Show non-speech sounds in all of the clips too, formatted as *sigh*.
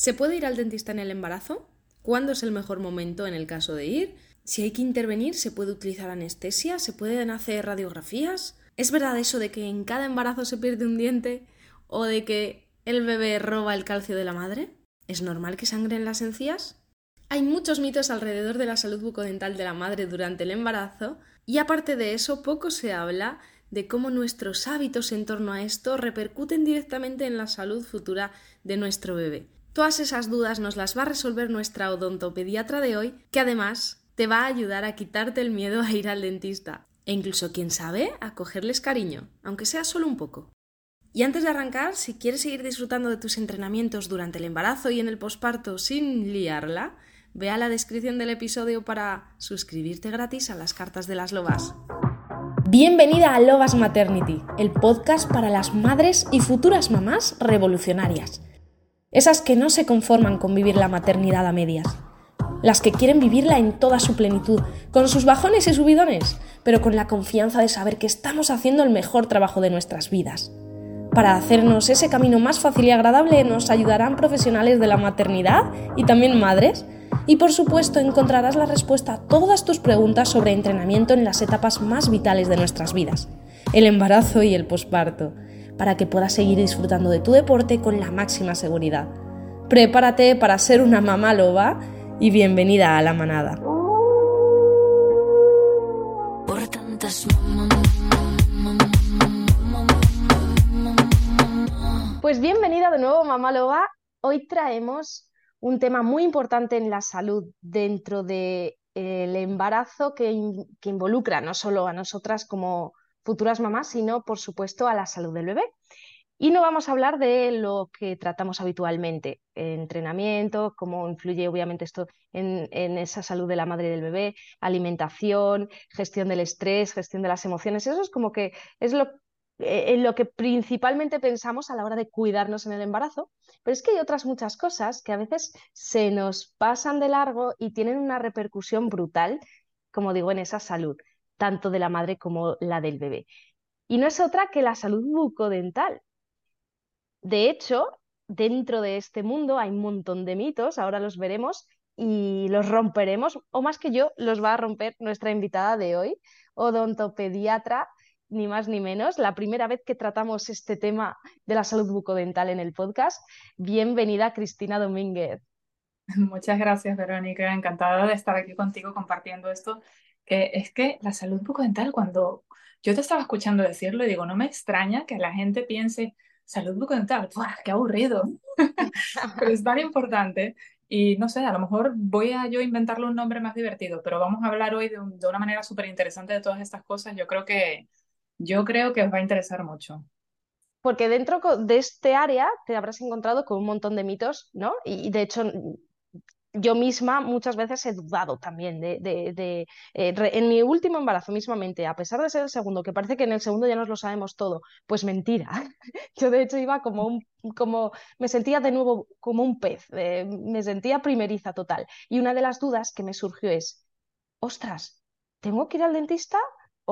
¿Se puede ir al dentista en el embarazo? ¿Cuándo es el mejor momento en el caso de ir? Si hay que intervenir, ¿se puede utilizar anestesia? ¿Se pueden hacer radiografías? ¿Es verdad eso de que en cada embarazo se pierde un diente? ¿O de que el bebé roba el calcio de la madre? ¿Es normal que sangren las encías? Hay muchos mitos alrededor de la salud bucodental de la madre durante el embarazo y aparte de eso poco se habla de cómo nuestros hábitos en torno a esto repercuten directamente en la salud futura de nuestro bebé. Todas esas dudas nos las va a resolver nuestra odontopediatra de hoy, que además te va a ayudar a quitarte el miedo a ir al dentista e incluso, quién sabe, a cogerles cariño, aunque sea solo un poco. Y antes de arrancar, si quieres seguir disfrutando de tus entrenamientos durante el embarazo y en el posparto sin liarla, Ve a la descripción del episodio para suscribirte gratis a las cartas de las lobas. Bienvenida a Lobas Maternity, el podcast para las madres y futuras mamás revolucionarias. Esas que no se conforman con vivir la maternidad a medias. Las que quieren vivirla en toda su plenitud, con sus bajones y subidones, pero con la confianza de saber que estamos haciendo el mejor trabajo de nuestras vidas. Para hacernos ese camino más fácil y agradable nos ayudarán profesionales de la maternidad y también madres y por supuesto encontrarás la respuesta a todas tus preguntas sobre entrenamiento en las etapas más vitales de nuestras vidas, el embarazo y el posparto, para que puedas seguir disfrutando de tu deporte con la máxima seguridad. Prepárate para ser una mamá loba y bienvenida a la manada. Pues bienvenida de nuevo, mamá loba. Hoy traemos un tema muy importante en la salud dentro del embarazo que, involucra no solo a nosotras como futuras mamás, sino por supuesto a la salud del bebé. Y no vamos a hablar de lo que tratamos habitualmente, entrenamiento, cómo influye obviamente esto en, esa salud de la madre y del bebé, alimentación, gestión del estrés, gestión de las emociones. Eso es como que es lo eh, en lo que principalmente pensamos a la hora de cuidarnos en el embarazo, pero es que hay otras muchas cosas que a veces se nos pasan de largo y tienen una repercusión brutal, como digo, en esa salud, tanto de la madre como la del bebé. Y no es otra que la salud bucodental. De hecho, dentro de este mundo hay un montón de mitos, ahora los veremos y los romperemos, o más que yo, los va a romper nuestra invitada de hoy, odontopediatra ni más ni menos, la primera vez que tratamos este tema de la salud bucodental en el podcast. Bienvenida, Cristina Domínguez. Muchas gracias, Verónica. Encantada de estar aquí contigo compartiendo esto, que es que la salud bucodental, cuando yo te estaba escuchando decirlo, digo, no me extraña que la gente piense, salud bucodental, ¡buah, qué aburrido! *laughs* pero es tan importante y no sé, a lo mejor voy a yo inventarle un nombre más divertido, pero vamos a hablar hoy de, de una manera súper interesante de todas estas cosas. Yo creo que yo creo que os va a interesar mucho. Porque dentro de este área te habrás encontrado con un montón de mitos, ¿no? Y de hecho, yo misma muchas veces he dudado también de, de, eh, en mi último embarazo mismamente, a pesar de ser el segundo, que parece que en el segundo ya nos lo sabemos todo, pues mentira. *laughs* Yo de hecho iba como un, como me sentía de nuevo como un pez, eh, me sentía primeriza total. Y una de las dudas que me surgió es, ostras, ¿tengo que ir al dentista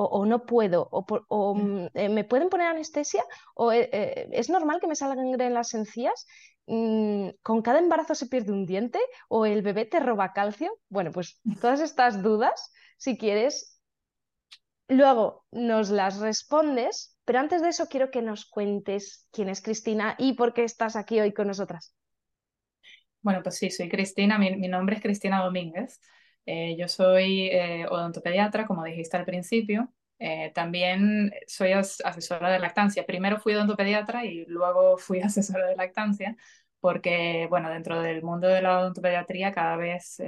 o, no puedo, o, mm, eh, me pueden poner anestesia, o eh, eh, es normal que me salgan en las encías, mm, con cada embarazo se pierde un diente, o el bebé te roba calcio. Bueno, pues todas estas dudas, si quieres, luego nos las respondes, pero antes de eso quiero que nos cuentes quién es Cristina y por qué estás aquí hoy con nosotras. Bueno, pues sí, soy Cristina, mi nombre es Cristina Domínguez. Eh, yo soy eh, odontopediatra, como dijiste al principio. Eh, también soy asesora de lactancia. Primero fui odontopediatra y luego fui *laughs* asesora de lactancia, porque, bueno, dentro del mundo de la odontopediatría cada vez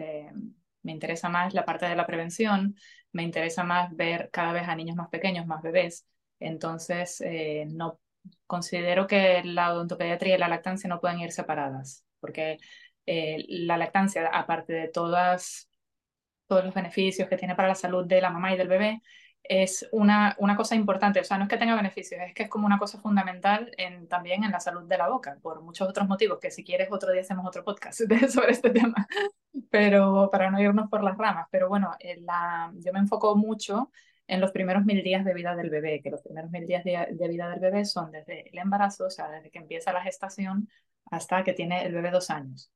me interesa más la parte de la prevención, me interesa más ver cada vez a niños más pequeños, más bebés. Entonces, no considero que la odontopediatría y la lactancia no pueden ir separadas, porque la lactancia, aparte de todas todos los beneficios que tiene para la salud de la mamá y del bebé, es una, una cosa importante. O sea, no es que tenga beneficios, es que es como una cosa fundamental en, también en la salud de la boca, por muchos otros motivos, que si quieres otro día hacemos otro podcast *laughs* sobre este tema, pero para no irnos por las ramas. Pero bueno, la, yo me enfoco mucho en los primeros mil días de vida del bebé, que los primeros mil días de, vida del bebé son desde el embarazo, o sea, desde que empieza la gestación hasta que tiene el bebé dos años.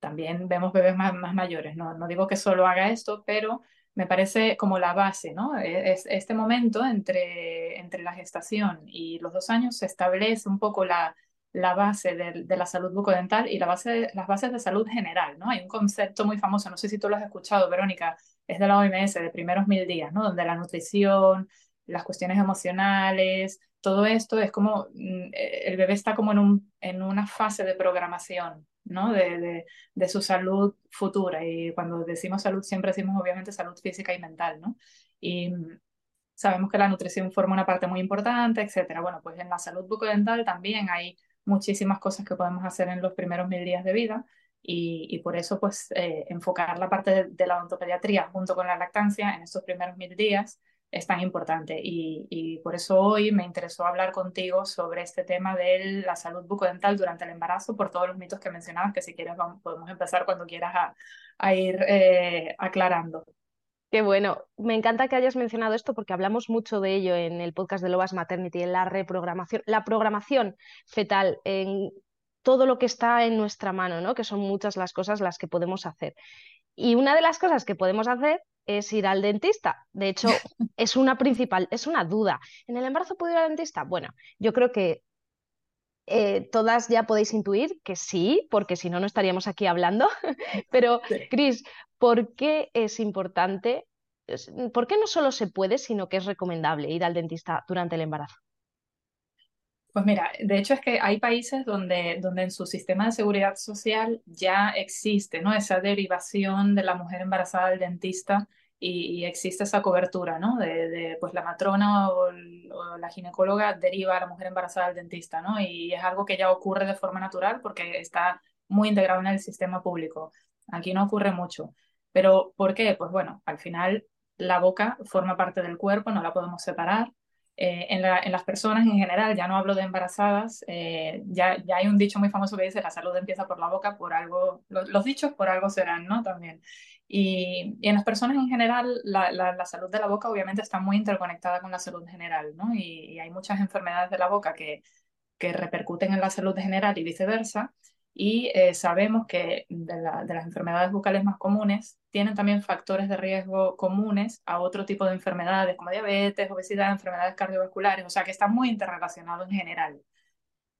También vemos bebés más, más mayores, no, no digo que solo haga esto, pero me parece como la base, ¿no? E, es, este momento entre, entre la gestación y los dos años se establece un poco la, la base de, la salud bucodental y la base, las bases de salud general, ¿no? Hay un concepto muy famoso, no sé si tú lo has escuchado, Verónica, es de la OMS, de primeros mil días, ¿no? Donde la nutrición, las cuestiones emocionales, todo esto es como, mm, el bebé está como en, un, en una fase de programación, ¿no? De, de, de, su salud futura. Y cuando decimos salud, siempre decimos obviamente salud física y mental, ¿no? Y mm, sabemos que la nutrición forma una parte muy importante, etcétera. Bueno, pues en la salud bucodental también hay muchísimas cosas que podemos hacer en los primeros mil días de vida y, y por eso pues eh, enfocar la parte de, de, la odontopediatría junto con la lactancia en estos primeros mil días es tan importante y, por eso hoy me interesó hablar contigo sobre este tema de la salud bucodental durante el embarazo por todos los mitos que mencionabas que si quieres podemos empezar cuando quieras a, a ir eh, aclarando. Qué bueno. Me encanta que hayas mencionado esto porque hablamos mucho de ello en el podcast de Lobas Maternity, en la reprogramación, la programación fetal, en todo lo que está en nuestra mano, ¿no? Que son muchas las cosas las que podemos hacer. Y una de las cosas que podemos hacer es ir al dentista. De hecho, es una principal, es una duda. ¿En el embarazo puedo ir al dentista? Bueno, yo creo que eh, todas ya podéis intuir que sí, porque si no, no estaríamos aquí hablando. *laughs* Pero, Cris, ¿por qué es importante, por qué no solo se puede, sino que es recomendable ir al dentista durante el embarazo? Pues mira, de hecho es que hay países donde, donde en su sistema de seguridad social ya existe ¿no? esa derivación de la mujer embarazada al dentista y, existe esa cobertura, ¿no? De, pues la matrona o, la ginecóloga deriva a la mujer embarazada al dentista, ¿no? Y es algo que ya ocurre de forma natural porque está muy integrado en el sistema público. Aquí no ocurre mucho. Pero ¿por qué? Pues bueno, al final la boca forma parte del cuerpo, no la podemos separar. Eh, en, la, en, las personas en general, ya no hablo de embarazadas, eh, ya, ya, hay un dicho muy famoso que dice la salud empieza por la boca, por algo, los, dichos por algo serán, ¿no? También. Y, en las personas en general, la, la, la, salud de la boca obviamente está muy interconectada con la salud general, ¿no? Y, y hay muchas enfermedades de la boca que, que repercuten en la salud general y viceversa y eh, sabemos que de, la, de, las enfermedades bucales más comunes tienen también factores de riesgo comunes a otro tipo de enfermedades como diabetes, obesidad, enfermedades cardiovasculares, o sea que está muy interrelacionado en general.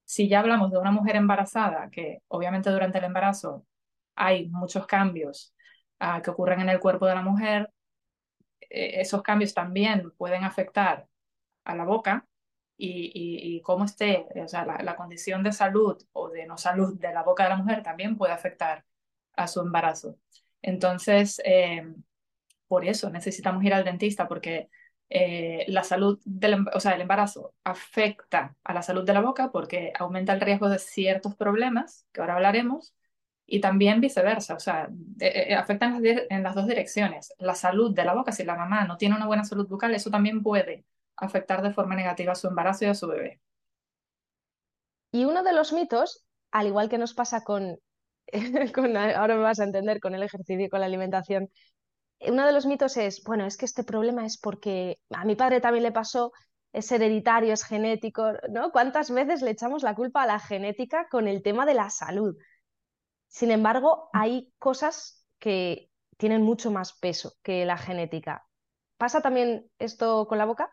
Si ya hablamos de una mujer embarazada, que obviamente durante el embarazo hay muchos cambios uh, que ocurren en el cuerpo de la mujer, eh, esos cambios también pueden afectar a la boca y, cómo esté, o sea, la, condición de salud o de no salud de la boca de la mujer también puede afectar a su embarazo. Entonces, eh, por eso necesitamos ir al dentista, porque eh, la salud del em, o sea, el embarazo afecta a la salud de la boca porque aumenta el riesgo de ciertos problemas, que ahora hablaremos, y también viceversa, o sea, eh, afectan en las, en las dos direcciones. La salud de la boca, si la mamá no tiene una buena salud bucal, eso también puede afectar de forma negativa a su embarazo y a su bebé. Y uno de los mitos, al igual que nos pasa *laughs* con, ahora me vas a entender, con el ejercicio y con la alimentación, uno de los mitos es, bueno, es que este problema es porque a mi padre también le pasó, es hereditario, es genético, ¿no? ¿Cuántas veces le echamos la culpa a la genética con el tema de la salud? Sin embargo, hay cosas que tienen mucho más peso que la genética. ¿Pasa también esto con la boca?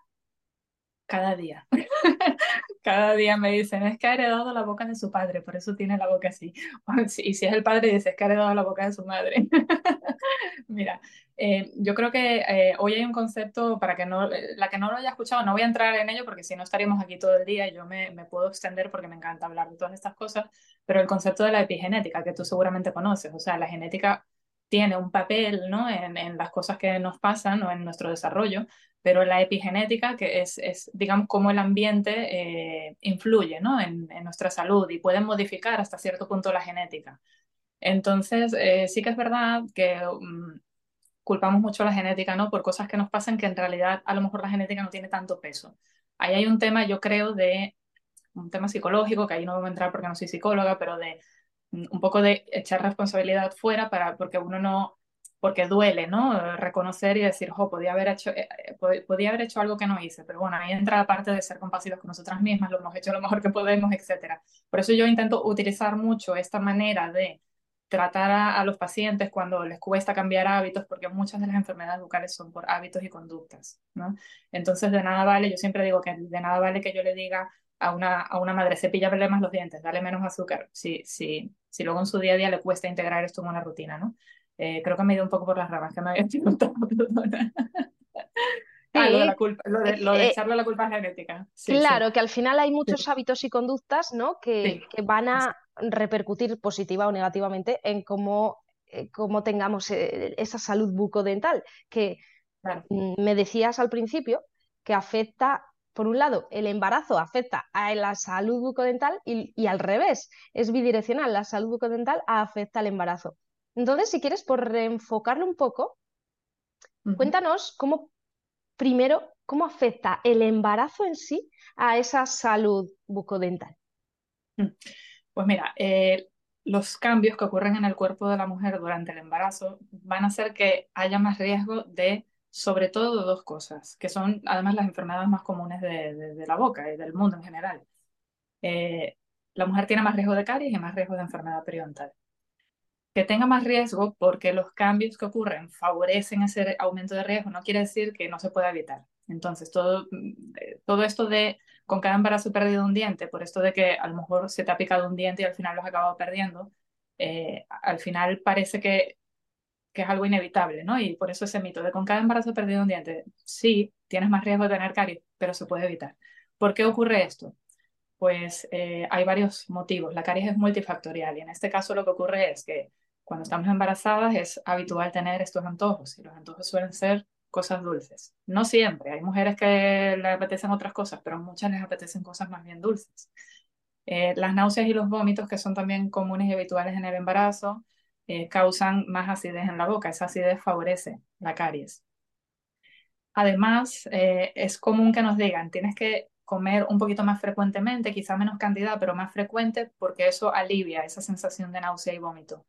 Cada día. *laughs* cada día me dicen, es que ha heredado la boca de su padre, por eso tiene la boca así. *laughs* Y si es el padre, dice, es que ha heredado la boca de su madre. *laughs* Mira, eh, yo creo que eh, hoy hay un concepto, para que no, la que no lo haya escuchado, no voy a entrar en ello porque si no estaríamos aquí todo el día y yo me, me puedo extender porque me encanta hablar de todas estas cosas, pero el concepto de la epigenética, que tú seguramente conoces, o sea, la genética tiene un papel ¿no? en, en, las cosas que nos pasan o en nuestro desarrollo, pero la epigenética, que es, es digamos, cómo el ambiente eh, influye ¿no? en, en, nuestra salud y puede modificar hasta cierto punto la genética. Entonces, eh, sí que es verdad que um, culpamos mucho la genética ¿no? por cosas que nos pasan que en realidad a lo mejor la genética no tiene tanto peso. Ahí hay un tema, yo creo, de un tema psicológico, que ahí no voy a entrar porque no soy psicóloga, pero de un poco de echar responsabilidad fuera para, porque uno no, porque duele, ¿no? Reconocer y decir, jo, podía haber hecho, eh, eh, podía haber hecho algo que no hice, pero bueno, ahí entra la parte de ser compasivos con nosotras mismas, lo hemos hecho lo mejor que podemos, etcétera. Por eso yo intento utilizar mucho esta manera de tratar a, los pacientes cuando les cuesta cambiar hábitos, porque muchas de las enfermedades bucales son por hábitos y conductas, ¿no? Entonces, de nada vale, yo siempre digo que de nada vale que yo le diga a una, a una madre, cepilla más los dientes, dale menos azúcar, si, si, si luego en su día a día le cuesta integrar esto en una rutina, ¿no? Eh, creo que me he ido un poco por las ramas, que me había *laughs* preguntado, Ah, lo de, la culpa, lo de, lo de eh, echarle la culpa genética. claro, que al final hay muchos hábitos y conductas ¿no? que, que, van a repercutir positiva o negativamente en cómo, eh, cómo tengamos esa salud bucodental, que mm, me decías al principio que afecta por un lado, el embarazo afecta a la salud bucodental y, y, al revés, es bidireccional, la salud bucodental afecta al embarazo. Entonces, si quieres, por reenfocarlo un poco, cuéntanos cómo, primero, cómo afecta el embarazo en sí a esa salud bucodental. Mm. Pues mira, eh, los cambios que ocurren en el cuerpo de la mujer durante el embarazo van a hacer que haya más riesgo de, sobre todo, dos cosas, que son además las enfermedades más comunes de, la boca y del mundo en general. Eh, la mujer tiene más riesgo de caries y más riesgo de enfermedad periodontal que tenga más riesgo porque los cambios que ocurren favorecen ese aumento de riesgo, no quiere decir que no se pueda evitar. Entonces, todo, mm, eh, todo esto de con cada embarazo perdido un diente, por esto de que a lo mejor se te ha picado un diente y al final lo has acabado perdiendo, eh, al final parece que, que es algo inevitable, ¿no? Y por eso ese mito de con cada embarazo perdido un diente, sí, tienes más riesgo de tener caries, pero se puede evitar. ¿Por qué ocurre esto? Pues eh, hay varios motivos. La caries es multifactorial y en este caso lo que ocurre es que cuando estamos embarazadas es habitual tener estos antojos y los antojos suelen ser cosas dulces. No siempre, hay mujeres que le apetecen otras cosas, pero muchas les apetecen cosas más bien dulces. Eh, las náuseas y los vómitos, que son también comunes y habituales en el embarazo, eh, causan más acidez en la boca. Esa acidez favorece la caries. Además, eh, es común que nos digan, tienes que comer un poquito más frecuentemente, quizá menos cantidad, pero más frecuente, porque eso alivia esa sensación de náusea y vómito.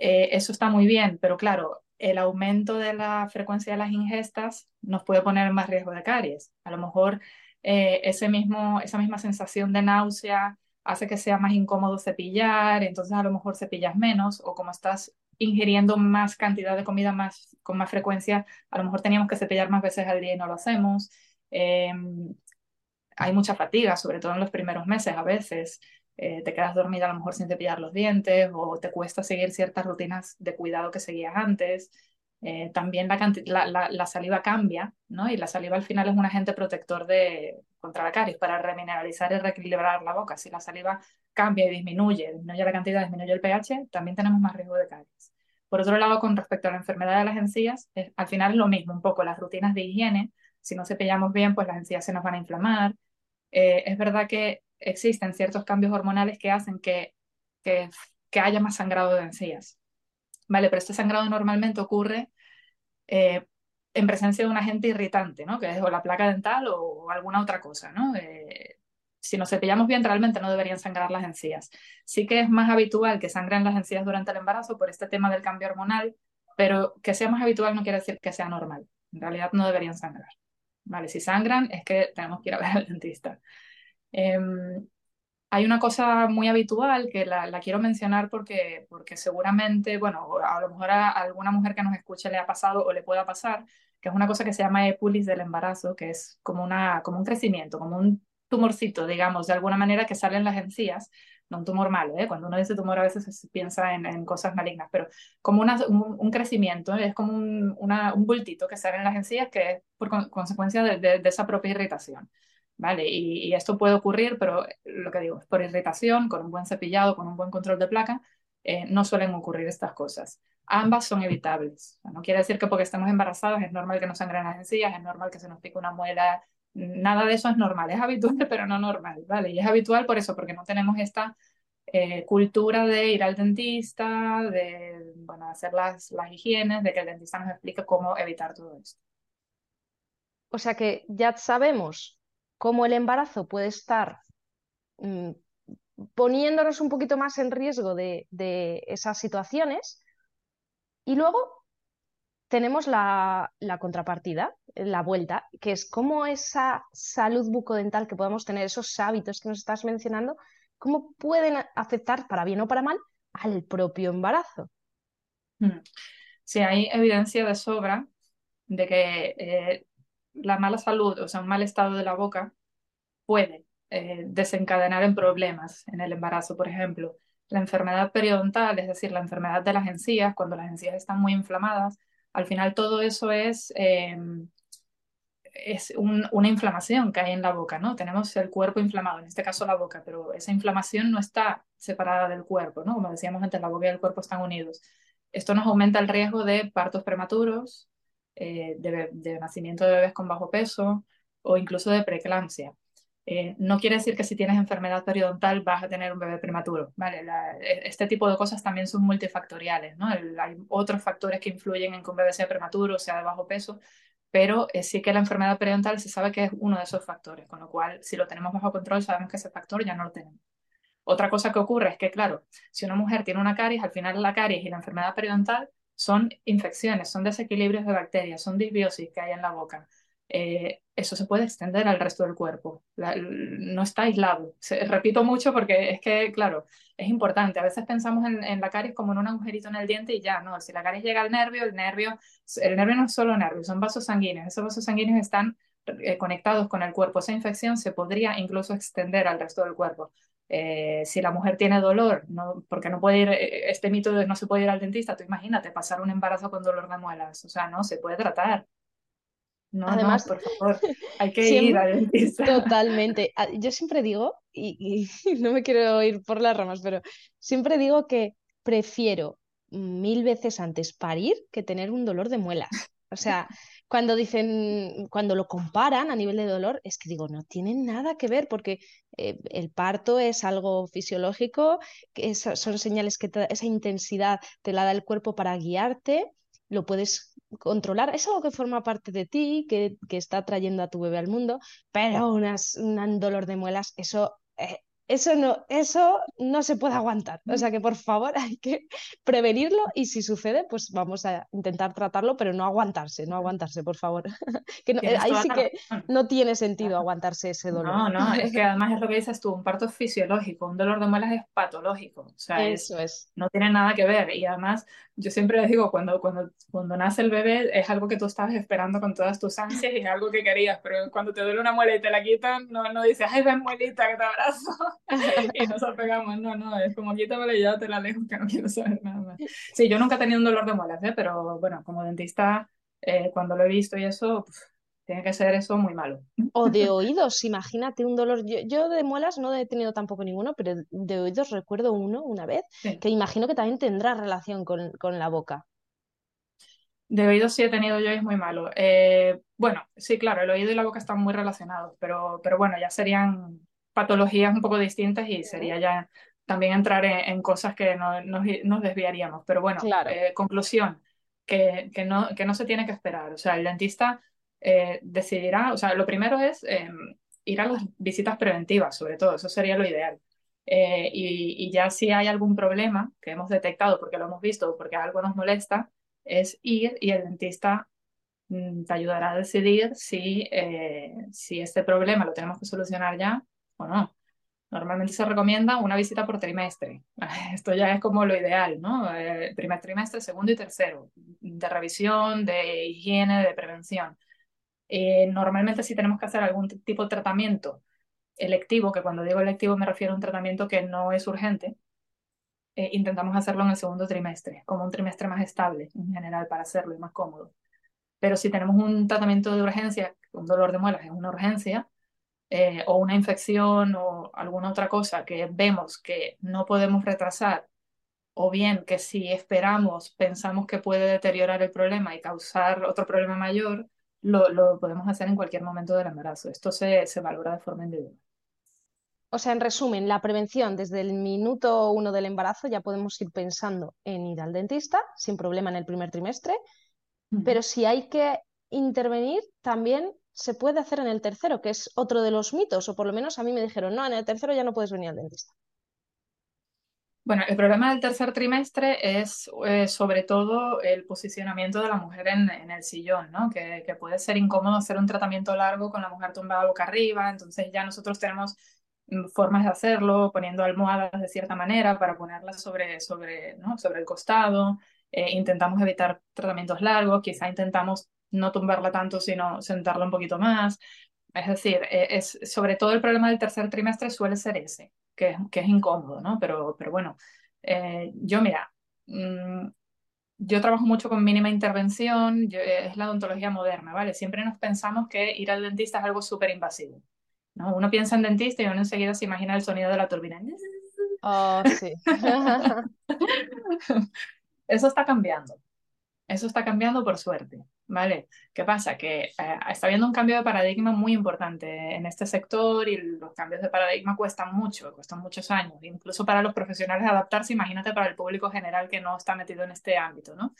Eh, eso está muy bien, pero claro, el aumento de la frecuencia de las ingestas nos puede poner más riesgo de caries. A lo mejor eh, ese mismo, esa misma sensación de náusea hace que sea más incómodo cepillar, entonces a lo mejor cepillas menos, o como estás ingiriendo más cantidad de comida más, con más frecuencia, a lo mejor teníamos que cepillar más veces al día y no lo hacemos. Em, hay mucha fatiga, sobre todo en los primeros meses a veces. Eh, te quedas dormida a lo mejor sin cepillar los dientes o te cuesta seguir ciertas rutinas de cuidado que seguías antes. Eh, también la, saliva cambia, ¿no? Y la saliva al final es un agente protector de, contra la caries para remineralizar y reequilibrar la boca. Si la saliva cambia y disminuye, disminuye la cantidad, disminuye el pH, también tenemos más riesgo de caries. Por otro lado, con respecto a la enfermedad de las encías, al final es lo mismo, un poco las rutinas de higiene. Si no cepillamos bien, pues las encías se nos van a inflamar. Eh, es verdad que existen ciertos cambios hormonales que hacen que, que, haya más sangrado de encías. Vale, pero este sangrado normalmente ocurre eh, en presencia de un agente irritante, ¿no? Que es o la placa dental o, alguna otra cosa, ¿no? Eh, si nos cepillamos bien, realmente no deberían sangrar las encías. Sí que es más habitual que sangren las encías durante el embarazo por este tema del cambio hormonal, pero que sea más habitual no quiere decir que sea normal. En realidad no deberían sangrar. ¿Vale? Si sangran es que tenemos que ir a ver al dentista. Em, hay una cosa muy habitual que la, quiero mencionar porque, porque seguramente, bueno, a lo mejor a alguna mujer que nos escuche le ha pasado o le pueda pasar, que es una cosa que se llama epulis del embarazo, que es como, una, como un crecimiento, como un tumorcito, digamos, de alguna manera que sale en las encías, no un tumor malo, ¿eh? cuando uno dice tumor a veces se piensa en, cosas malignas, pero como un, crecimiento, es como un, una, un bultito que sale en las encías que es por consecuencia de, de esa propia irritación. ¿Vale? Y, esto puede ocurrir, pero lo que digo, por irritación, con un buen cepillado, con un buen control de placa, eh, no suelen ocurrir estas cosas. Ambas son evitables. no quiere decir que porque estemos embarazadas es normal que nos sangren las encías, es normal que se nos pique una muela, nada de eso es normal, es habitual, *laughs* pero no normal, ¿vale? Y es habitual por eso, porque no tenemos esta eh, cultura de ir al dentista, de hacer las, las higienes, de que el dentista nos explique cómo evitar todo esto. O sea que ya sabemos cómo el embarazo puede estar mm, poniéndonos un poquito más en riesgo de, esas situaciones. Y luego, tenemos la, contrapartida, la vuelta, que es cómo esa salud bucodental que podemos tener, esos hábitos que nos estás mencionando, cómo pueden afectar, para bien o para mal, al propio embarazo. Hmm. Sí, hay evidencia de sobra de que eh, la mala salud, o sea, un mal estado de la boca, puede eh, desencadenar en problemas en el embarazo, por ejemplo. La enfermedad periodontal, es decir, la enfermedad de las encías, cuando las encías están muy inflamadas, al final todo eso es, em, es una inflamación que hay en la boca, ¿no? Tenemos el cuerpo inflamado, en este caso la boca, pero esa inflamación no está separada del cuerpo, ¿no? Como decíamos antes, la boca y el cuerpo están unidos. Esto nos aumenta el riesgo de partos prematuros, eh, de, nacimiento de bebés con bajo peso o incluso de preeclampsia. Eh, no quiere decir que si tienes enfermedad periodontal vas a tener un bebé prematuro. ¿vale? E, este tipo de cosas también son multifactoriales. ¿no? hay otros factores que influyen en que un bebé sea prematuro, o sea de bajo peso, pero eh, sí que la enfermedad periodontal se sabe que es uno de esos factores, con lo cual si lo tenemos bajo control sabemos que ese factor ya no lo tenemos. Otra cosa que ocurre es que, claro, si una mujer tiene una caries, al final la caries y la enfermedad periodontal son infecciones, son desequilibrios de bacterias, son disbiosis que hay en la boca. Eh, eso se puede extender al resto del cuerpo. no está aislado. repito mucho porque es que, claro, es importante. A veces pensamos en, la caries como en un agujerito en el diente y ya, no. Si la caries llega al nervio, el nervio, el nervio no es solo nervio, son vasos sanguíneos. Esos vasos sanguíneos están eh, conectados con el cuerpo. Esa infección se podría incluso extender al resto del cuerpo. Eh, si la mujer tiene dolor, no, porque no puede ir, eh, este mito de no se puede ir al dentista, tú imagínate pasar un embarazo con dolor de muelas, o sea, no, se puede tratar. No, Además, por favor, *laughs* hay que ir al dentista. Totalmente. Ah, yo siempre digo, y, *laughs* no me quiero ir por las ramas, pero siempre digo que prefiero mil veces antes parir que tener un dolor de muelas. O sea, cuando dicen, cuando lo comparan a nivel de dolor, es que digo, no tiene nada que ver porque eh, el parto es algo fisiológico, que son señales que esa intensidad te la da el cuerpo para guiarte, lo puedes controlar, es algo que forma parte de ti, que, está trayendo a tu bebé al mundo, pero unas, un dolor de muelas, eso eh, eso no, eso no se puede aguantar. O sea que por favor *laughs* hay que prevenirlo y si sucede, pues vamos a intentar tratarlo, pero no aguantarse, no aguantarse, por favor. *laughs* que ahí sí que no tiene sentido aguantarse ese dolor. No, no, es que *laughs* además es lo que dices tú, un parto fisiológico, un dolor de muelas es patológico. O sea, eso es, No tiene nada que ver. Y además, yo siempre les digo, cuando, cuando, cuando nace el bebé es algo que tú estabas esperando con todas tus ansias y es algo que querías, pero cuando te duele una muela y te la quitan, no, no dices, ay, ven muelita, que te abrazo. *laughs* y nos apegamos, no, no, es como quítamela y ya te la alejo que no quiero saber nada más. Sí, yo nunca he tenido un dolor de muelas, ¿eh? pero bueno, como dentista, eh, cuando lo he visto y eso, tiene que ser eso muy malo. O de *laughs* oídos, imagínate un dolor. Yo, de muelas no he tenido tampoco ninguno, pero de oídos recuerdo uno una vez, que imagino que también tendrá relación con, con la boca. De oídos sí he tenido yo y es muy malo. Eh, bueno, sí, claro, el oído y la boca están muy relacionados, pero, pero bueno, ya serían patologías un poco distintas y sería ya también entrar en, cosas que no, nos, desviaríamos. Pero bueno, eh, conclusión, que, que, no, que no se tiene que esperar. O sea, el dentista eh, decidirá, o sea, lo primero es em, ir a las visitas preventivas, sobre todo, eso sería lo ideal. Eh, y, y, ya si hay algún problema que hemos detectado porque lo hemos visto o porque algo nos molesta, es ir y el dentista mm, te ayudará a decidir si, si este problema lo tenemos que solucionar ya o no. Normalmente se recomienda una visita por trimestre. *laughs* Esto ya es como lo ideal, ¿no? Eh, primer trimestre, segundo y tercero, de revisión, de higiene, de prevención. Eh, normalmente si tenemos que hacer algún tipo de tratamiento electivo, que cuando digo electivo me refiero a un tratamiento que no es urgente, eh, intentamos hacerlo en el segundo trimestre, como un trimestre más estable en general para hacerlo y más cómodo. Pero si tenemos un tratamiento de urgencia, un dolor de muelas es una urgencia, eh, o una infección o alguna otra cosa que vemos que no podemos retrasar, o bien que si esperamos pensamos que puede deteriorar el problema y causar otro problema mayor, lo, lo podemos hacer en cualquier momento del embarazo. Esto se, se valora de forma individual. O sea, en resumen, la prevención desde el minuto uno del embarazo ya podemos ir pensando en ir al dentista sin problema en el primer trimestre, pero si hay que intervenir, también se puede hacer en el tercero, que es otro de los mitos, o por lo menos a mí me dijeron, no, en el tercero ya no puedes venir al dentista. Bueno, el problema del tercer trimestre es eh, sobre todo el posicionamiento de la mujer en, en el sillón, ¿no? Que, que, puede ser incómodo hacer un tratamiento largo con la mujer tumbada boca arriba, entonces ya nosotros tenemos mm, formas de hacerlo, poniendo almohadas de cierta manera para ponerlas sobre, sobre, ¿no? sobre el costado, eh, intentamos evitar tratamientos largos, quizá intentamos no tumbarla tanto, sino sentarla un poquito más. Es decir, eh, es, sobre todo el problema del tercer trimestre suele ser ese, que, que es incómodo, ¿no? Pero, pero bueno, eh, yo mira, mm, yo trabajo mucho con mínima intervención, es la odontología moderna, ¿vale? Siempre nos pensamos que ir al dentista es algo súper invasivo, ¿no? Uno piensa en dentista y uno enseguida se imagina el sonido de la turbina. Oh, sí. *laughs* Eso está cambiando. Eso está cambiando por suerte, ¿vale? ¿Qué pasa? Que eh, está habiendo un cambio de paradigma muy importante en este sector y los cambios de paradigma cuestan mucho, cuestan muchos años, incluso para los profesionales adaptarse, imagínate para el público general que no está metido en este ámbito, ¿no?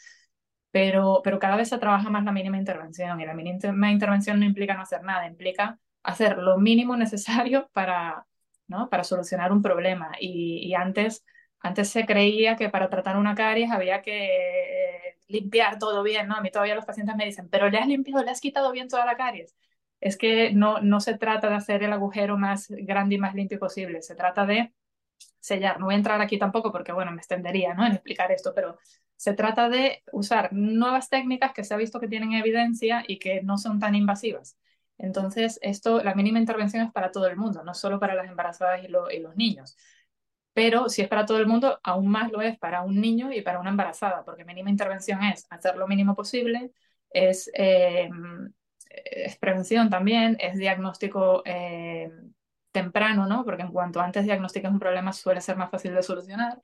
Pero, pero cada vez se trabaja más la mínima intervención y la mínima intervención no implica no hacer nada, implica hacer lo mínimo necesario para, ¿no? para solucionar un problema. Y, y antes antes se creía que para tratar una caries había que limpiar todo bien, ¿no? A mí todavía los pacientes me dicen, pero le has limpiado, le has quitado bien toda la caries. Es que no, no se trata de hacer el agujero más grande y más limpio posible, se trata de sellar. No voy a entrar aquí tampoco porque, bueno, me extendería, ¿no? En explicar esto, pero se trata de usar nuevas técnicas que se ha visto que tienen evidencia y que no son tan invasivas. Entonces, esto, la mínima intervención es para todo el mundo, no solo para las embarazadas y, y los niños pero si es para todo el mundo, aún más lo es para un niño y para una embarazada, porque mínima intervención es hacer lo mínimo posible, es, eh, es prevención también, es diagnóstico eh, temprano, ¿no? porque en cuanto antes diagnostiques un problema suele ser más fácil de solucionar,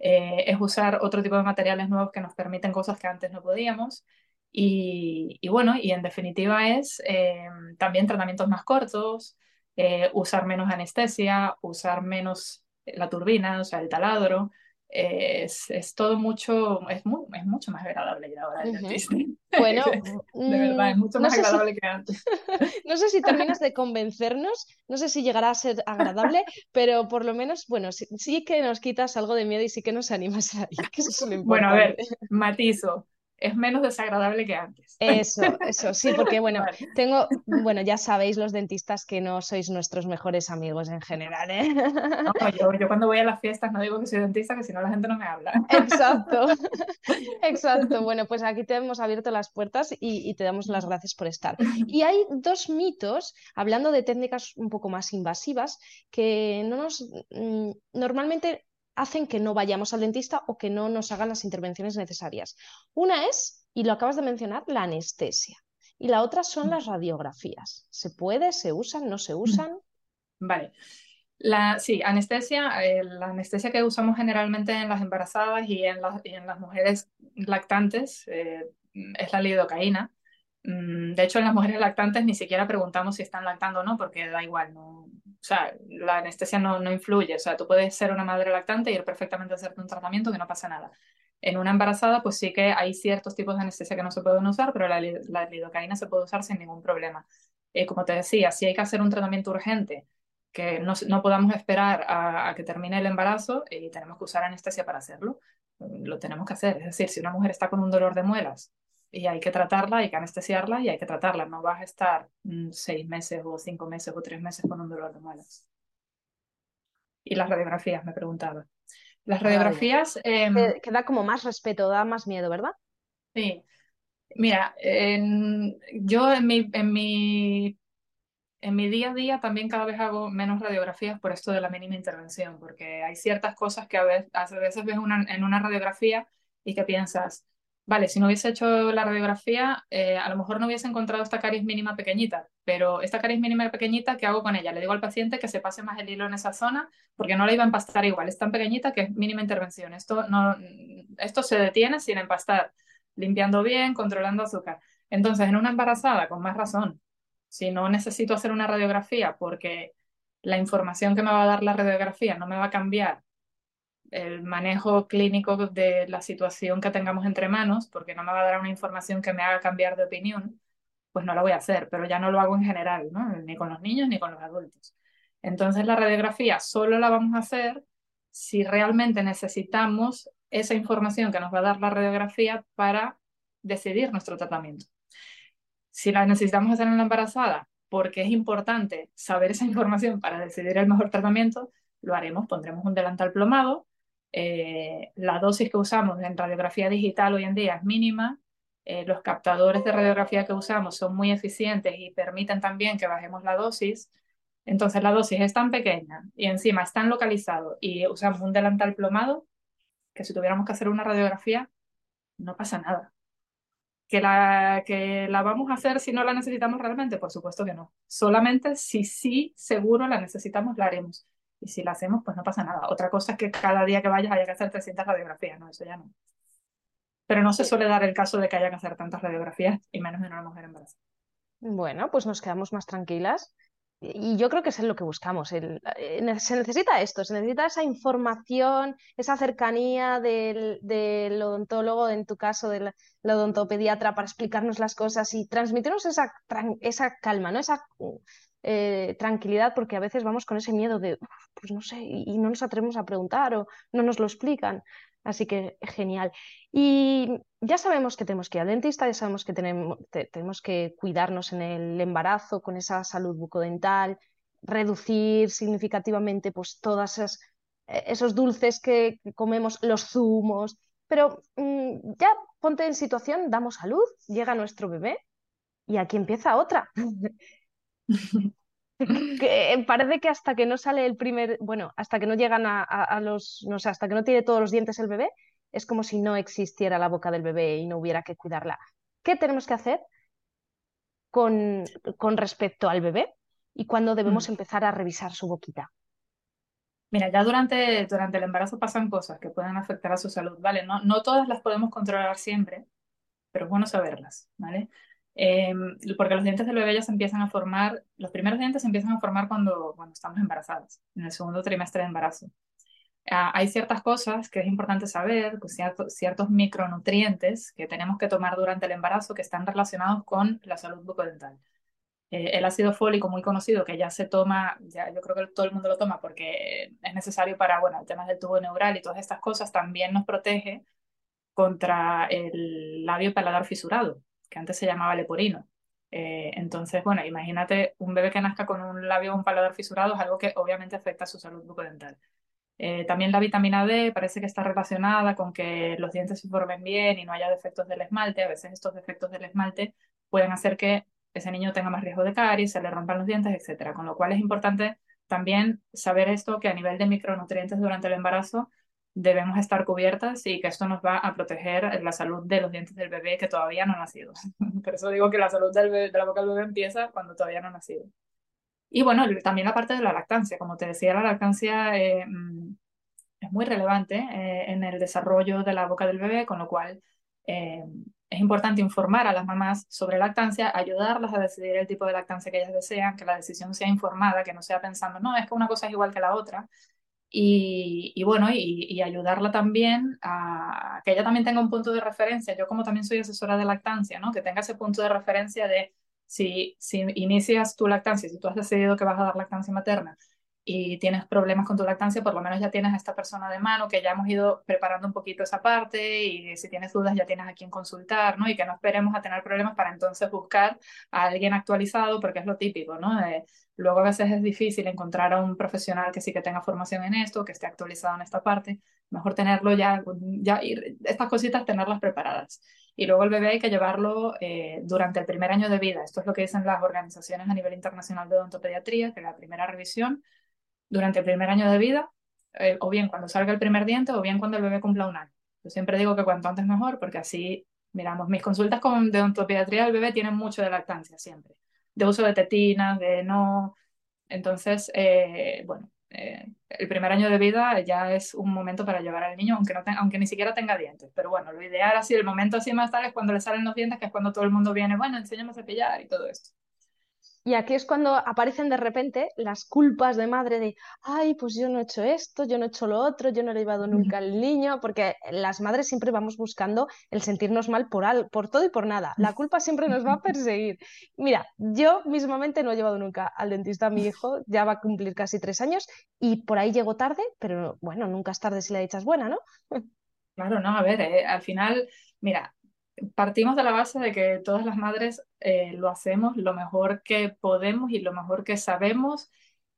eh, es usar otro tipo de materiales nuevos que nos permiten cosas que antes no podíamos. Y, y bueno, y en definitiva es también tratamientos más cortos, usar menos anestesia, usar menos la turbina, o sea, el taladro. Es, es, todo mucho, es, muy, es mucho más agradable ir ahora uh Bueno, *laughs* de verdad, es mm, mucho más agradable que antes. *laughs* no sé si terminas de convencernos, no sé si llegará a ser agradable, pero por lo menos, bueno, sí, sí, que nos quitas algo de miedo y sí que nos animas a ir, que eso es Bueno, a ver, matizo es menos desagradable que antes. Eso, eso, sí, porque *laughs* bueno, tengo, bueno, ya sabéis los dentistas que no sois nuestros mejores amigos en general, ¿eh? No, yo, yo, cuando voy a las fiestas no digo que soy dentista, que si no la gente no me habla. Exacto, *laughs* exacto. Bueno, pues aquí te hemos abierto las puertas y, y te damos las gracias por estar. Y hay dos mitos, hablando de técnicas un poco más invasivas, que no nos, mm, normalmente hacen que no vayamos al dentista o que no nos hagan las intervenciones necesarias. Una es, y lo acabas de mencionar, la anestesia. Y la otra son las radiografías. ¿Se puede? ¿Se usan? ¿No se usan? Vale. La, sí, anestesia, eh, la anestesia que usamos generalmente en las embarazadas y en, en las mujeres lactantes eh, es la lidocaína. Mm, de hecho, en las mujeres lactantes ni siquiera preguntamos si están lactando o no, porque da igual, no, o sea, la anestesia no, no influye, o sea, tú puedes ser una madre lactante y ir perfectamente a hacerte un tratamiento que no pasa nada. En una embarazada, pues sí que hay ciertos tipos de anestesia que no se pueden usar, pero la, lidocaína se puede usar sin ningún problema. Eh, como te decía, si hay que hacer un tratamiento urgente, que no, no podamos esperar a, a, que termine el embarazo y tenemos que usar anestesia para hacerlo, lo tenemos que hacer. Es decir, si una mujer está con un dolor de muelas y hay que tratarla, hay que anestesiarla y hay que tratarla. No vas a estar mm, seis meses o cinco meses o tres meses con un dolor de muelas. Y las radiografías, me preguntaba. Las radiografías... Eh, que da como más respeto, da más miedo, ¿verdad? Sí. Mira, yo en mi, en, mi, en mi día a día también cada vez hago menos radiografías por esto de la mínima intervención, porque hay ciertas cosas que a veces, a veces ves una, en una radiografía y que piensas, vale, si no hubiese hecho la radiografía, eh, a lo mejor no hubiese encontrado esta caries mínima pequeñita, pero esta caries mínima pequeñita, ¿qué hago con ella? Le digo al paciente que se pase más el hilo en esa zona porque no la iba a empastar igual, es tan pequeñita que es mínima intervención. Esto, no, esto se detiene sin empastar, limpiando bien, controlando azúcar. Entonces, en una embarazada, con más razón, si no necesito hacer una radiografía porque la información que me va a dar la radiografía no me va a cambiar el manejo clínico de la situación que tengamos entre manos, porque no me va a dar una información que me haga cambiar de opinión, pues no la voy a hacer, pero ya no lo hago en general, ni con los niños ni con los adultos. Entonces la radiografía solo la vamos a hacer si realmente necesitamos esa información que nos va a dar la radiografía para decidir nuestro tratamiento. Si la necesitamos hacer en la embarazada, porque es importante saber esa *laughs* información para decidir el mejor tratamiento, lo haremos, pondremos un delantal plomado. Eh, la dosis que usamos en radiografía digital hoy en día es mínima. Eh, los captadores de radiografía que usamos son muy eficientes y permiten también que bajemos la dosis. Entonces la dosis es tan pequeña y encima es tan localizado y usamos un delantal plomado que si tuviéramos que hacer una radiografía no pasa nada. ¿Que la, ¿Que la vamos a hacer si no la necesitamos realmente? Por supuesto que no. Solamente si sí seguro la necesitamos, la haremos. Y si la hacemos, pues no pasa nada. Otra cosa es que cada día que vayas haya que hacer 300 radiografías, ¿no? Eso ya no. Pero no se suele dar el caso de que haya que hacer tantas radiografías y menos en una mujer embarazada. Bueno, pues nos quedamos más tranquilas. Y yo creo que es lo que buscamos. El, eh, se necesita esto, se necesita esa información, esa cercanía del, del, odontólogo, en tu caso del, odontopediatra, para explicarnos las cosas y transmitirnos esa, esa calma, ¿no? esa eh, tranquilidad, porque a veces vamos con ese miedo de, pues no sé, y, no nos atrevemos a preguntar o no nos lo explican. Así que genial. Y ya sabemos que tenemos que ir al dentista, ya sabemos que tenemos, tenemos que cuidarnos en el embarazo con esa salud bucodental, reducir significativamente pues esas, eh, esos dulces que comemos, los zumos. Pero mm, ya ponte en situación, damos salud, llega nuestro bebé y aquí empieza otra. *laughs* *laughs* que parece que hasta que no sale el primer, bueno, hasta que no llegan a, los, no sé, hasta que no tiene todos los dientes el bebé, es como si no existiera la boca del bebé y no hubiera que cuidarla. ¿Qué tenemos que hacer con, con respecto al bebé y cuándo debemos mm. empezar a revisar su boquita? Mira, ya durante, durante el embarazo pasan cosas que pueden afectar a su salud, ¿vale? No, no todas las podemos controlar siempre, pero es bueno saberlas, ¿vale? Em, porque los dientes del bebé ya se empiezan a formar, los primeros dientes se empiezan a formar cuando, cuando estamos embarazadas, en el segundo trimestre de embarazo. Ah, hay ciertas cosas que es importante saber, pues ciertos micronutrientes que tenemos que tomar durante el embarazo que están relacionados con la salud bucodental. Eh, el ácido fólico muy conocido que ya se toma, ya yo creo que todo el mundo lo toma porque es necesario para, bueno, el tema del tubo neural y todas estas cosas, también nos protege contra el labio paladar fisurado que antes se llamaba leporino. Eh, entonces, bueno, imagínate un bebé que nazca con un labio o un paladar fisurado, es algo que obviamente afecta a su salud bucodental. Eh, también la vitamina D parece que está relacionada con que los dientes se formen bien y no haya defectos del esmalte. A veces estos defectos del esmalte pueden hacer que ese niño tenga más riesgo de caries, se le rompan los dientes, etc. Con lo cual es importante también saber esto, que a nivel de micronutrientes durante el embarazo debemos estar cubiertas y que esto nos va a proteger la salud de los dientes del bebé que todavía no ha nacido. *laughs* Por eso digo que la salud del de la boca del bebé empieza cuando todavía no ha nacido. Y bueno, también la parte de la lactancia. Como te decía, la lactancia eh, mm, es muy relevante eh, en el desarrollo de la boca del bebé, con lo cual eh, es importante informar a las mamás sobre lactancia, ayudarlas a decidir el tipo de lactancia que ellas desean, que la decisión sea informada, que no sea pensando, no, es que una cosa es igual que la otra, y, bueno, y, ayudarla también a que ella también tenga un punto de referencia. Yo como también soy asesora de lactancia, ¿no? Que tenga ese punto de referencia de si, si inicias tu lactancia, si tú has decidido que vas a dar lactancia materna y tienes problemas con tu lactancia, por lo menos ya tienes a esta persona de mano que ya hemos ido preparando un poquito esa parte y si tienes dudas ya tienes a quien consultar, ¿no? Y que no esperemos a tener problemas para entonces buscar a alguien actualizado, porque es lo típico, ¿no? luego a veces es difícil encontrar a un profesional que sí que tenga formación en esto, que esté actualizado en esta parte, mejor tenerlo ya, ya ir, estas cositas tenerlas preparadas. Y luego el bebé hay que llevarlo eh, durante el primer año de vida. Esto es lo que dicen las organizaciones a nivel internacional de odontopediatría, que la primera revisión durante el primer año de vida, eh, o bien cuando salga el primer diente, o bien cuando el bebé cumpla un año. Yo siempre digo que cuanto antes mejor, porque así, miramos, mis consultas con odontopediatría del bebé tienen mucho de lactancia siempre, de uso de tetinas, de no. Entonces, eh, bueno, eh, el primer año de vida ya es un momento para llevar al niño, aunque, no aunque ni siquiera tenga dientes. Pero bueno, lo ideal así, el momento así más tarde es cuando le salen los dientes, que es cuando todo el mundo viene, bueno, enséñame a cepillar y todo esto. Y aquí es cuando aparecen de repente las culpas de madre de, ay, pues yo no he hecho esto, yo no he hecho lo otro, yo no le he llevado nunca al niño, porque las madres siempre vamos buscando el sentirnos mal por, al, por todo y por nada. La *laughs* culpa siempre nos va a perseguir. Mira, yo mismamente no he llevado nunca al dentista a mi hijo, ya va a cumplir casi tres años y por ahí llego tarde, pero bueno, nunca es tarde si la dicha es buena, ¿no? Claro, no, a ver, eh, al final, mira, partimos de la base de que todas las madres eh, lo hacemos lo mejor que podemos y lo mejor que sabemos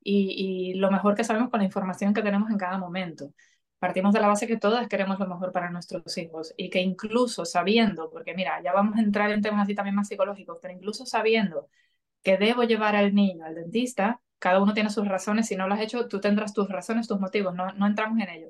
y, lo mejor que sabemos con la información que tenemos en cada momento. Partimos de la base que todas queremos lo mejor para nuestros hijos y que incluso sabiendo, porque mira, ya vamos a entrar en temas así también más psicológicos, pero incluso sabiendo que debo llevar al niño al dentista, cada uno tiene sus razones, si no lo has hecho, tú tendrás tus razones, tus motivos, no, no entramos en ello.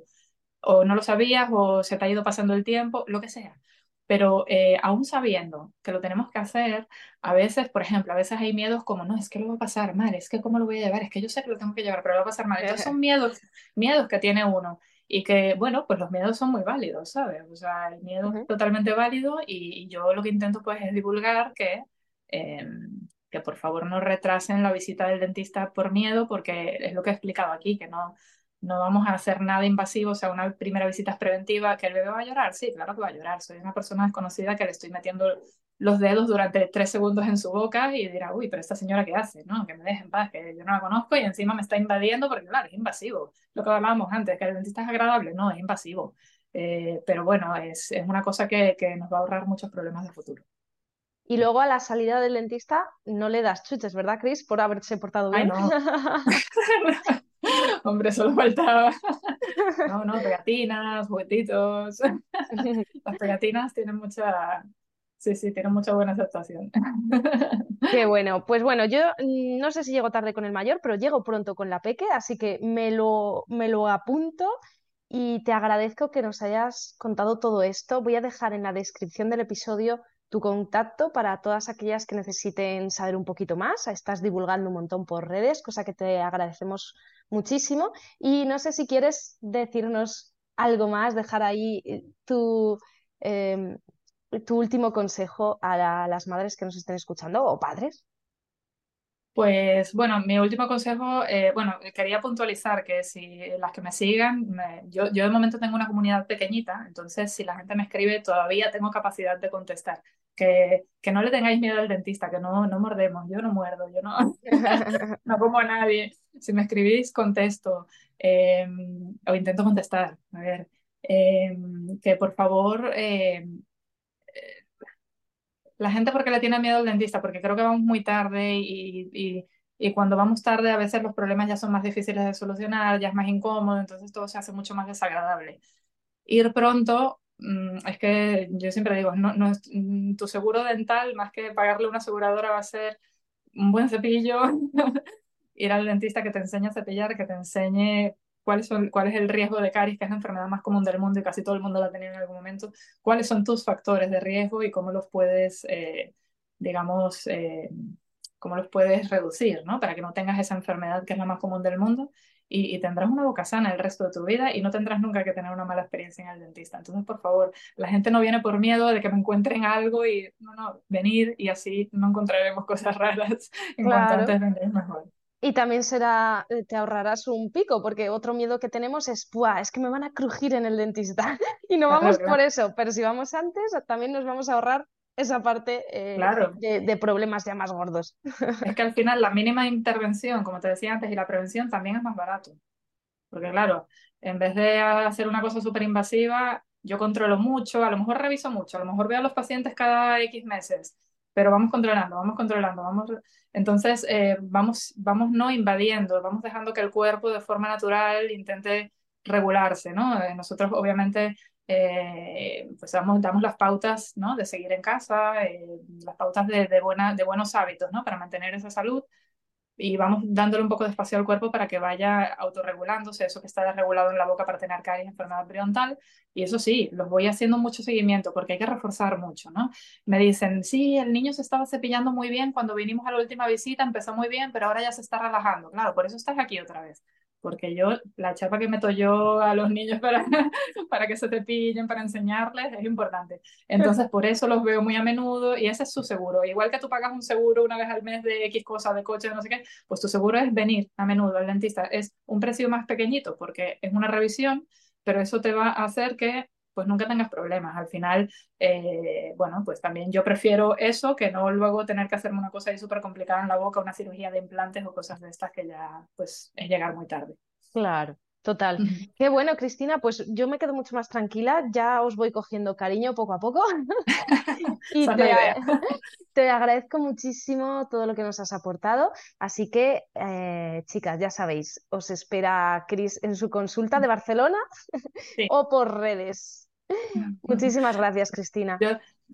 O no lo sabías, o se te ha ido pasando el tiempo, lo que sea pero eh, aún sabiendo que lo tenemos que hacer, a veces, por ejemplo, a veces hay miedos como, no, es que lo va a pasar mal, es que cómo lo voy a llevar, es que yo sé que lo tengo que llevar, pero lo va a pasar mal. *laughs* Entonces son miedos, miedos que tiene uno y que, bueno, pues los miedos son muy válidos, ¿sabes? O sea, el miedo es totalmente válido y, yo lo que intento pues es divulgar que, em, que por favor no retrasen la visita del dentista por miedo, porque es lo que he explicado aquí, que no, no vamos a hacer nada invasivo, o sea, una primera visita es preventiva, que el bebé va a llorar, sí, claro que va a llorar, soy una persona desconocida que le estoy metiendo los dedos durante tres segundos en su boca y dirá, uy, pero esta señora qué hace, ¿no? Que me deje en paz, que yo no la conozco y encima me está invadiendo porque, claro, es invasivo. Lo que hablábamos antes, que el dentista es agradable, no, es invasivo. Eh, pero bueno, es, es una cosa que, que nos va a ahorrar muchos problemas de futuro. Y luego a la salida del dentista no le das chuches, ¿verdad, Chris? Por haberse portado bien. Ay, no. *laughs* *laughs* Hombre, solo faltaba. *laughs* No, no, pegatinas, juguetitos. *laughs* Las pegatinas tienen mucha. Sí, sí, tienen mucha buena aceptación. Qué *laughs* bueno. Pues bueno, yo mm, no sé si llego tarde con el mayor, pero llego pronto con la peque, así que me lo, me lo apunto y te agradezco que nos hayas contado todo esto. Voy a dejar en la descripción del episodio tu contacto para todas aquellas que necesiten saber un poquito más. Estás divulgando un montón por redes, cosa que te agradecemos muchísimo. Y no sé si quieres decirnos algo más, dejar ahí eh, tu, em, tu último consejo a las madres que nos estén escuchando o padres. Pues bueno, mi último consejo, eh, bueno, quería puntualizar que si las que me sigan, yo, yo de momento tengo una comunidad pequeñita, entonces si la gente me escribe todavía tengo capacidad de contestar. Que, que no le tengáis miedo al dentista, que no, no mordemos, yo no muerdo, yo no, *laughs* no como a nadie. Si me escribís, contesto em, o intento contestar. A ver, em, que por favor em, la gente porque le tiene miedo al dentista, porque creo que vamos muy tarde y, cuando vamos tarde a veces los problemas ya son más difíciles de solucionar, ya es más incómodo, entonces todo se hace mucho más desagradable. Ir pronto, es que yo siempre digo, no, no mm, tu seguro dental, más que pagarle una aseguradora, va a ser un buen cepillo, *laughs* ir al dentista que te enseñe a cepillar, que te enseñe cuáles son, cuál es el riesgo de caries, que es la enfermedad más común del mundo y casi todo el mundo la ha tenido en algún momento, cuáles son tus factores de riesgo y cómo los puedes, eh, digamos, eh, cómo los puedes reducir, ¿no? Para que no tengas esa enfermedad que es la más común del mundo y, tendrás una boca sana el resto de tu vida y no tendrás nunca que tener una mala experiencia en el dentista. Entonces, por favor, la gente no viene por miedo de que me encuentren algo y no, no, venir y así no encontraremos *laughs* cosas raras en cuanto antes mejor. Y también será, eh, te ahorrarás un pico, porque otro miedo que tenemos es, es que me van a crujir en el dentista. *laughs* y no vamos por eso, pero si vamos antes, también nos vamos a ahorrar esa parte eh, de, problemas ya más gordos. *laughs* es que al final la mínima intervención, como te decía antes, y la prevención también es más barato. Porque claro, en vez de hacer una cosa súper invasiva, yo controlo mucho, a lo mejor reviso mucho, a lo mejor veo a los pacientes cada X meses pero vamos controlando, vamos controlando, vamos, entonces eh, vamos, vamos no invadiendo, vamos dejando que el cuerpo de forma natural intente regularse, ¿no? Eh, nosotros obviamente eh, pues damos, damos las pautas, ¿no? De seguir en casa, las pautas de, de, buena, de buenos hábitos, ¿no? Para mantener esa salud, y vamos dándole un poco de espacio al cuerpo para que vaya autorregulándose, eso que está desregulado en la boca para tener caries, enfermedad periodontal, y eso sí, los voy haciendo mucho seguimiento porque hay que reforzar mucho, ¿no? Me dicen, sí, el niño se estaba cepillando muy bien cuando vinimos a la última visita, empezó muy bien, pero ahora ya se está relajando. Claro, por eso estás aquí otra vez. Porque yo, la chapa que meto yo a los niños para, *laughs* para que se te pillen, para enseñarles, es importante. Entonces, por eso los veo muy a menudo y ese es su seguro. Igual que tú pagas un seguro una vez al mes de X cosa, de coche, no sé qué, pues tu seguro es venir a menudo al dentista. Es un precio más pequeñito porque es una revisión, pero eso te va a hacer que pues nunca tengas problemas. Al final, eh, bueno, pues también yo prefiero eso que no luego tener que hacerme una cosa ahí súper complicada en la boca, una cirugía de implantes o cosas de estas que ya pues es llegar muy tarde. Claro. Total. Qué bueno, Cristina, pues yo me quedo mucho más tranquila, ya os voy cogiendo cariño poco a poco. *laughs* y te, *laughs* te, agradezco muchísimo todo lo que nos has aportado. Así que, eh, chicas, ya sabéis, os espera Cris en su consulta de Barcelona *laughs* o por redes. Muchísimas gracias, Cristina.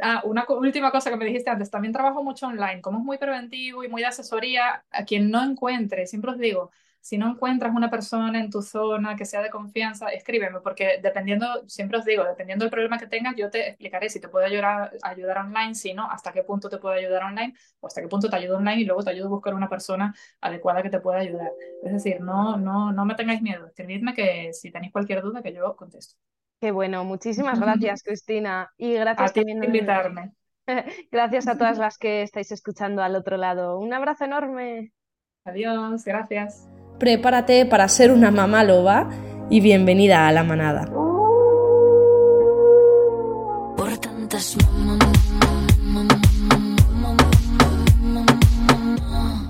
ah, una última cosa que me dijiste antes, también trabajo mucho online, como es muy preventivo y muy de asesoría, a quien no encuentre, siempre os digo, si no encuentras una persona en tu zona que sea de confianza, escríbeme, porque dependiendo, siempre os digo, dependiendo del problema que tengas, yo te explicaré si te puedo ayudar, ayudar online, si no, hasta qué punto te puedo ayudar online, o hasta qué punto te ayudo online y luego te ayudo a buscar una persona adecuada que te pueda ayudar. Es decir, no, no, no me tengáis miedo, escribidme que si tenéis cualquier duda que yo contesto. Qué bueno, muchísimas *laughs* gracias, Cristina. Y gracias a ti por invitarme. *laughs* Gracias a todas las que estáis escuchando al otro lado. Un abrazo enorme. Adiós, gracias. Prepárate para ser una mamá loba y bienvenida a la manada.